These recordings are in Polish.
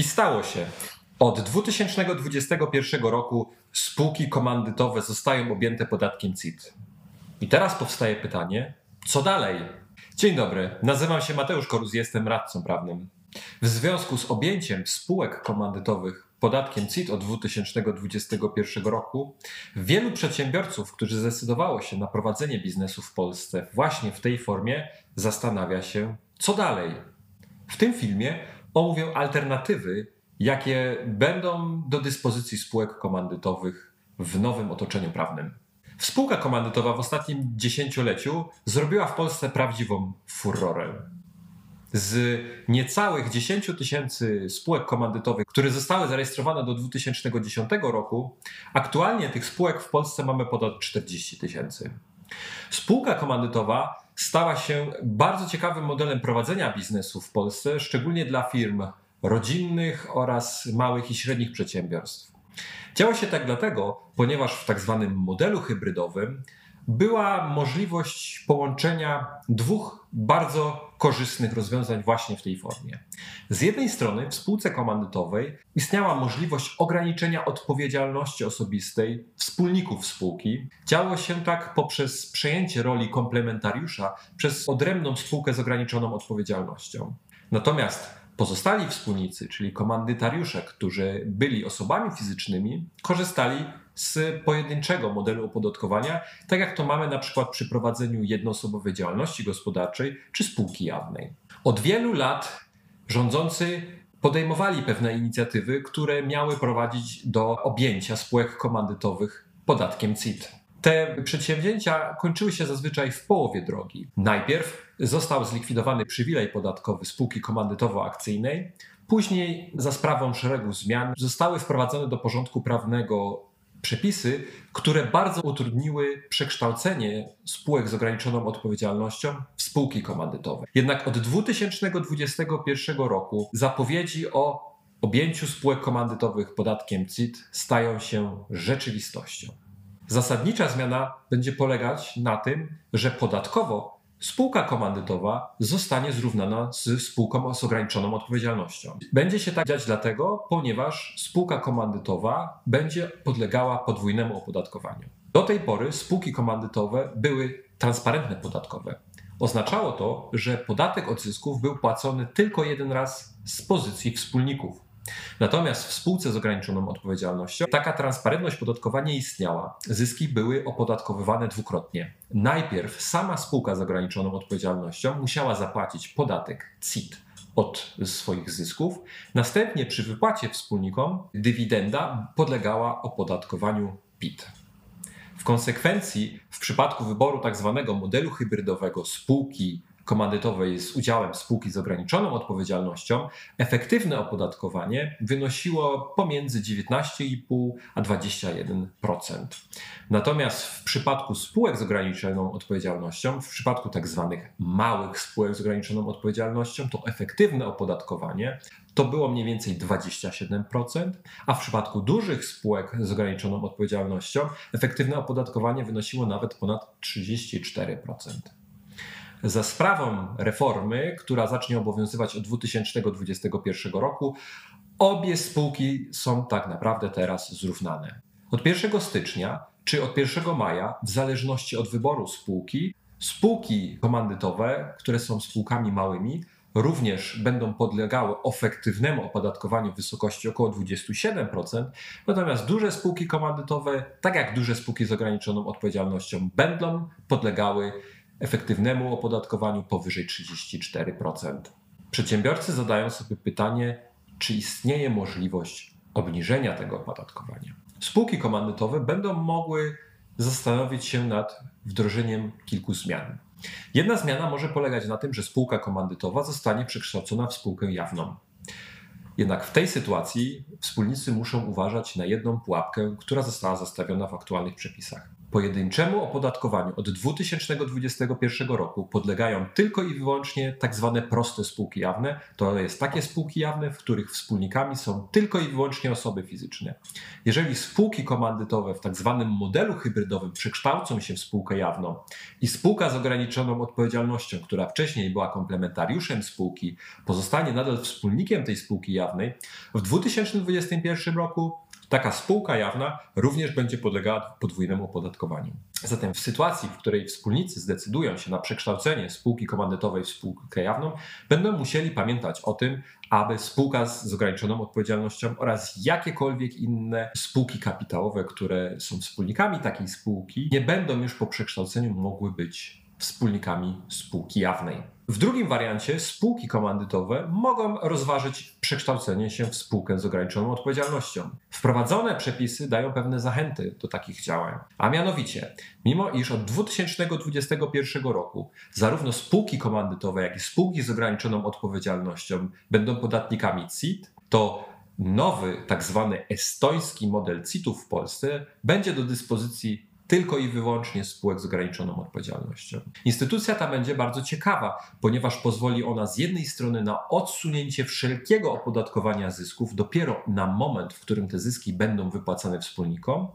I stało się. Od 2021 roku spółki komandytowe zostają objęte podatkiem CIT. I teraz powstaje pytanie, co dalej? Dzień dobry, nazywam się Mateusz Koruz, jestem radcą prawnym. W związku z objęciem spółek komandytowych podatkiem CIT od 2021 roku, wielu przedsiębiorców, którzy zdecydowało się na prowadzenie biznesu w Polsce właśnie w tej formie, zastanawia się, co dalej. W tym filmie omówię alternatywy, jakie będą do dyspozycji spółek komandytowych w nowym otoczeniu prawnym. Spółka komandytowa w ostatnim dziesięcioleciu zrobiła w Polsce prawdziwą furorę. Z niecałych 10 tysięcy spółek komandytowych, które zostały zarejestrowane do 2010 roku, aktualnie tych spółek w Polsce mamy ponad 40 tysięcy. Spółka komandytowa stała się bardzo ciekawym modelem prowadzenia biznesu w Polsce, szczególnie dla firm rodzinnych oraz małych i średnich przedsiębiorstw. Działo się tak dlatego, ponieważ w tak zwanym modelu hybrydowym była możliwość połączenia dwóch bardzo korzystnych rozwiązań właśnie w tej formie. Z jednej strony w spółce komandytowej istniała możliwość ograniczenia odpowiedzialności osobistej wspólników spółki. Działo się tak poprzez przejęcie roli komplementariusza przez odrębną spółkę z ograniczoną odpowiedzialnością. Natomiast Pozostali wspólnicy, czyli komandytariusze, którzy byli osobami fizycznymi, korzystali z pojedynczego modelu opodatkowania, tak jak to mamy na przykład przy prowadzeniu jednoosobowej działalności gospodarczej czy spółki jawnej. Od wielu lat rządzący podejmowali pewne inicjatywy, które miały prowadzić do objęcia spółek komandytowych podatkiem CIT. Te przedsięwzięcia kończyły się zazwyczaj w połowie drogi. Najpierw został zlikwidowany przywilej podatkowy spółki komandytowo-akcyjnej, później za sprawą szeregu zmian zostały wprowadzone do porządku prawnego przepisy, które bardzo utrudniły przekształcenie spółek z ograniczoną odpowiedzialnością w spółki komandytowe. Jednak od 2021 roku zapowiedzi o objęciu spółek komandytowych podatkiem CIT stają się rzeczywistością. Zasadnicza zmiana będzie polegać na tym, że podatkowo spółka komandytowa zostanie zrównana z spółką z ograniczoną odpowiedzialnością. Będzie się tak dziać dlatego, ponieważ spółka komandytowa będzie podlegała podwójnemu opodatkowaniu. Do tej pory spółki komandytowe były transparentne podatkowe. Oznaczało to, że podatek od zysków był płacony tylko jeden raz z pozycji wspólników. Natomiast w spółce z ograniczoną odpowiedzialnością taka transparentność podatkowa nie istniała. Zyski były opodatkowywane dwukrotnie. Najpierw sama spółka z ograniczoną odpowiedzialnością musiała zapłacić podatek CIT od swoich zysków. Następnie przy wypłacie wspólnikom dywidenda podlegała opodatkowaniu PIT. W konsekwencji, w przypadku wyboru tak zwanego modelu hybrydowego spółki komandytowej z udziałem spółki z ograniczoną odpowiedzialnością, efektywne opodatkowanie wynosiło pomiędzy 19,5 a 21%. Natomiast w przypadku spółek z ograniczoną odpowiedzialnością, w przypadku tak zwanych małych spółek z ograniczoną odpowiedzialnością, to efektywne opodatkowanie to było mniej więcej 27%, a w przypadku dużych spółek z ograniczoną odpowiedzialnością efektywne opodatkowanie wynosiło nawet ponad 34%. Za sprawą reformy, która zacznie obowiązywać od 2021 roku, obie spółki są tak naprawdę teraz zrównane. Od 1 stycznia czy od 1 maja, w zależności od wyboru spółki, spółki komandytowe, które są spółkami małymi, również będą podlegały efektywnemu opodatkowaniu w wysokości około 27%, natomiast duże spółki komandytowe, tak jak duże spółki z ograniczoną odpowiedzialnością, będą podlegały efektywnemu opodatkowaniu powyżej 34%. Przedsiębiorcy zadają sobie pytanie, czy istnieje możliwość obniżenia tego opodatkowania. Spółki komandytowe będą mogły zastanowić się nad wdrożeniem kilku zmian. Jedna zmiana może polegać na tym, że spółka komandytowa zostanie przekształcona w spółkę jawną. Jednak w tej sytuacji wspólnicy muszą uważać na jedną pułapkę, która została zastawiona w aktualnych przepisach. Pojedynczemu opodatkowaniu od 2021 roku podlegają tylko i wyłącznie tak zwane proste spółki jawne. To jest takie spółki jawne, w których wspólnikami są tylko i wyłącznie osoby fizyczne. Jeżeli spółki komandytowe w tak zwanym modelu hybrydowym przekształcą się w spółkę jawną i spółka z ograniczoną odpowiedzialnością, która wcześniej była komplementariuszem spółki, pozostanie nadal wspólnikiem tej spółki jawnej, w 2021 roku Taka spółka jawna również będzie podlegała podwójnemu opodatkowaniu. Zatem w sytuacji, w której wspólnicy zdecydują się na przekształcenie spółki komandytowej w spółkę jawną, będą musieli pamiętać o tym, aby spółka z, ograniczoną odpowiedzialnością oraz jakiekolwiek inne spółki kapitałowe, które są wspólnikami takiej spółki, nie będą już po przekształceniu mogły być wspólnikami spółki jawnej. W drugim wariancie spółki komandytowe mogą rozważyć przekształcenie się w spółkę z ograniczoną odpowiedzialnością. Wprowadzone przepisy dają pewne zachęty do takich działań. A mianowicie, mimo iż od 2021 roku zarówno spółki komandytowe, jak i spółki z ograniczoną odpowiedzialnością będą podatnikami CIT, to nowy, tak zwany estoński model CIT-u w Polsce będzie do dyspozycji tylko i wyłącznie spółek z ograniczoną odpowiedzialnością. Instytucja ta będzie bardzo ciekawa, ponieważ pozwoli ona z jednej strony na odsunięcie wszelkiego opodatkowania zysków dopiero na moment, w którym te zyski będą wypłacane wspólnikom.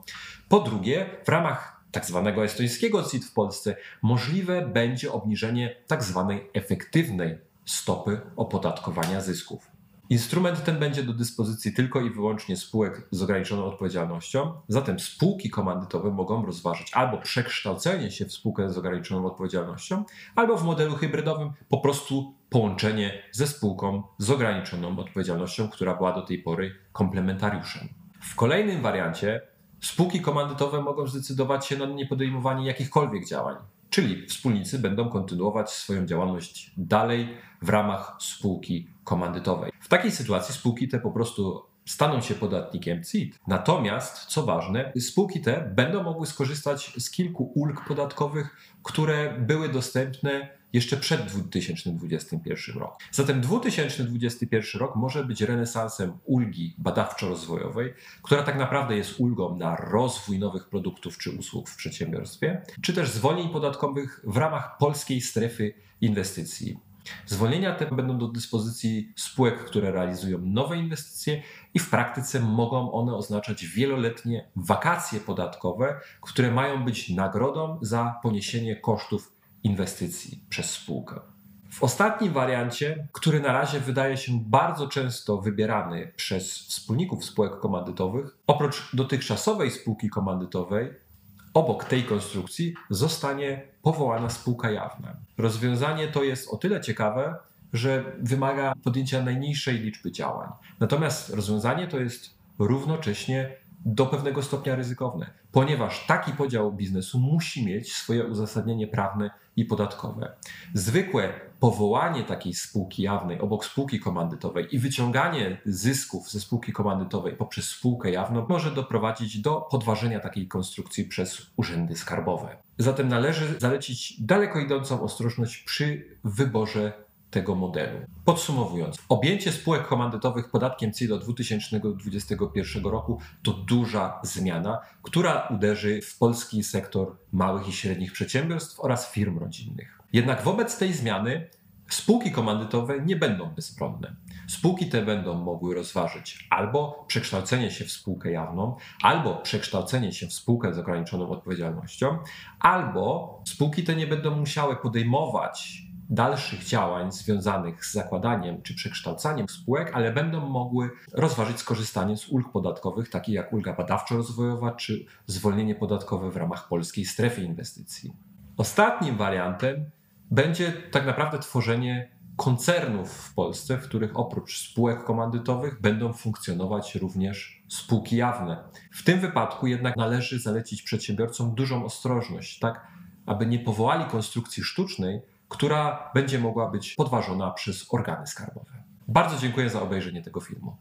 Po drugie, w ramach tak zwanego estońskiego CIT w Polsce możliwe będzie obniżenie tak zwanej efektywnej stopy opodatkowania zysków. Instrument ten będzie do dyspozycji tylko i wyłącznie spółek z ograniczoną odpowiedzialnością, zatem spółki komandytowe mogą rozważyć albo przekształcenie się w spółkę z ograniczoną odpowiedzialnością, albo w modelu hybrydowym po prostu połączenie ze spółką z ograniczoną odpowiedzialnością, która była do tej pory komplementariuszem. W kolejnym wariancie spółki komandytowe mogą zdecydować się na niepodejmowanie jakichkolwiek działań, czyli wspólnicy będą kontynuować swoją działalność dalej w ramach spółki komandytowej. W takiej sytuacji spółki te po prostu staną się podatnikiem CIT. Natomiast, co ważne, spółki te będą mogły skorzystać z kilku ulg podatkowych, które były dostępne jeszcze przed 2021 rokiem. Zatem 2021 rok może być renesansem ulgi badawczo-rozwojowej, która tak naprawdę jest ulgą na rozwój nowych produktów czy usług w przedsiębiorstwie, czy też zwolnień podatkowych w ramach polskiej strefy inwestycji. Zwolnienia te będą do dyspozycji spółek, które realizują nowe inwestycje i w praktyce mogą one oznaczać wieloletnie wakacje podatkowe, które mają być nagrodą za poniesienie kosztów inwestycji przez spółkę. W ostatnim wariancie, który na razie wydaje się bardzo często wybierany przez wspólników spółek komandytowych, oprócz dotychczasowej spółki komandytowej, obok tej konstrukcji zostanie powołana spółka jawna. Rozwiązanie to jest o tyle ciekawe, że wymaga podjęcia najmniejszej liczby działań. Natomiast rozwiązanie to jest równocześnie do pewnego stopnia ryzykowne, ponieważ taki podział biznesu musi mieć swoje uzasadnienie prawne i podatkowe. Zwykłe powołanie takiej spółki jawnej obok spółki komandytowej i wyciąganie zysków ze spółki komandytowej poprzez spółkę jawną może doprowadzić do podważenia takiej konstrukcji przez urzędy skarbowe. Zatem należy zalecić daleko idącą ostrożność przy wyborze tego modelu. Podsumowując, objęcie spółek komandytowych podatkiem CIT do 2021 roku to duża zmiana, która uderzy w polski sektor małych i średnich przedsiębiorstw oraz firm rodzinnych. Jednak wobec tej zmiany Spółki komandytowe nie będą bezbronne. Spółki te będą mogły rozważyć albo przekształcenie się w spółkę jawną, albo przekształcenie się w spółkę z ograniczoną odpowiedzialnością, albo spółki te nie będą musiały podejmować dalszych działań związanych z zakładaniem czy przekształcaniem spółek, ale będą mogły rozważyć skorzystanie z ulg podatkowych, takich jak ulga badawczo-rozwojowa czy zwolnienie podatkowe w ramach polskiej strefy inwestycji. Ostatnim wariantem będzie tak naprawdę tworzenie koncernów w Polsce, w których oprócz spółek komandytowych będą funkcjonować również spółki jawne. W tym wypadku jednak należy zalecić przedsiębiorcom dużą ostrożność, tak aby nie powołali konstrukcji sztucznej, która będzie mogła być podważona przez organy skarbowe. Bardzo dziękuję za obejrzenie tego filmu.